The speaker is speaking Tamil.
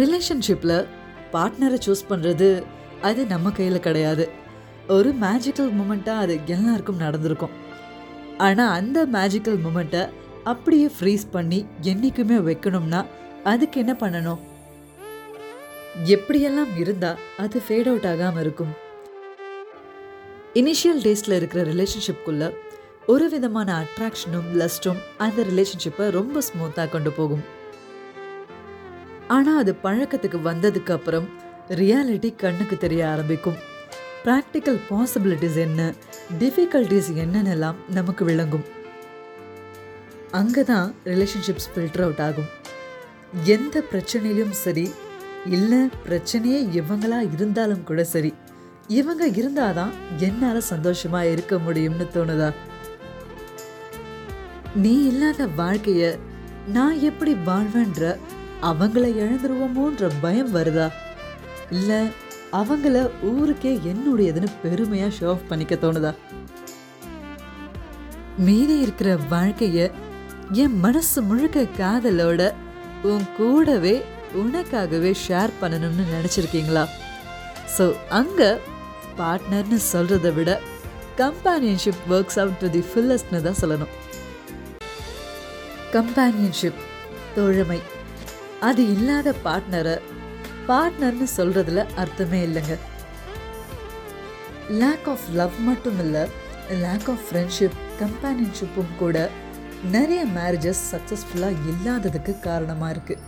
ரிலேஷன்ஷிப்பில் பார்ட்னரை சூஸ் பண்ணுறது அது நம்ம கையில் கிடையாது. ஒரு மேஜிக்கல் மூமெண்ட்டாக அது எல்லாருக்கும் நடந்திருக்கும். ஆனால் அந்த மேஜிக்கல் மூமெண்ட்டை அப்படியே ஃப்ரீஸ் பண்ணி என்றைக்குமே வைக்கணும்னா அதுக்கு என்ன பண்ணணும்? எப்படியெல்லாம் இருந்தால் அது ஃபேட் அவுட் ஆகாமல் இருக்கும்? இனிஷியல் டேஸில் இருக்கிற ரிலேஷன்ஷிப்குள்ள ஒரு விதமான அட்ராக்ஷனும் லஸ்ட்டும் அந்த ரிலேஷன்ஷிப்பை ரொம்ப ஸ்மூத்தாக கொண்டு போகும். ஆனால் அது பழக்கத்துக்கு வந்ததுக்கு அப்புறம் ரியாலிட்டி கண்ணுக்கு தெரிய ஆரம்பிக்கும். ப்ராக்டிக்கல் பாசிபிலிட்டிஸ் என்ன டிஃபிகல்ட்டிஸ் என்னென்னலாம் நமக்கு விளங்கும். அங்கே தான் ரிலேஷன்ஷிப்ஸ் ஃபில்டர் அவுட் ஆகும். எந்த பிரச்சனையிலும் சரி இல்லை பிரச்சனையே இவங்களா இருந்தாலும் கூட சரி இவங்க இருந்தாதான் என்னால் சந்தோஷமாக இருக்க முடியும்னு தோணுதா? நீ இல்லாத வாழ்க்கையை நான் எப்படி வாழ்வேன்ற அவங்கள இழந்துருவோமோன்ற பயம் வருதா? இல்லை அவங்கள ஊருக்கே என்னுடையதுன்னு பெருமையாக ஷோ ஆஃப் பண்ணிக்க தோணுதா? மீதி இருக்கிற வாழ்க்கையை என் மனசு முழுக்க காதலோட உன் கூடவே உனக்காகவே ஷேர் பண்ணணும்னு நினச்சிருக்கீங்களா? ஸோ அங்கே பார்ட்னர்னு சொல்கிறத விட companionship works out to the ஃபுல்லஸ்ட்னு தான் சொல்லணும். கம்பானியன்ஷிப் தோழமை அது இல்லாத பார்ட்னரை பார்ட்னர்னு சொல்கிறதுல அர்த்தமே இல்லைங்க. லேக் ஆஃப் லவ் மட்டும் இல்லை லேக் ஆஃப் ஃப்ரெண்ட்ஷிப் கம்பேனியன்ஷிப்பும் கூட நிறைய மேரேஜஸ் சக்ஸஸ்ஃபுல்லாக இல்லாததுக்கு காரணமாக இருக்குது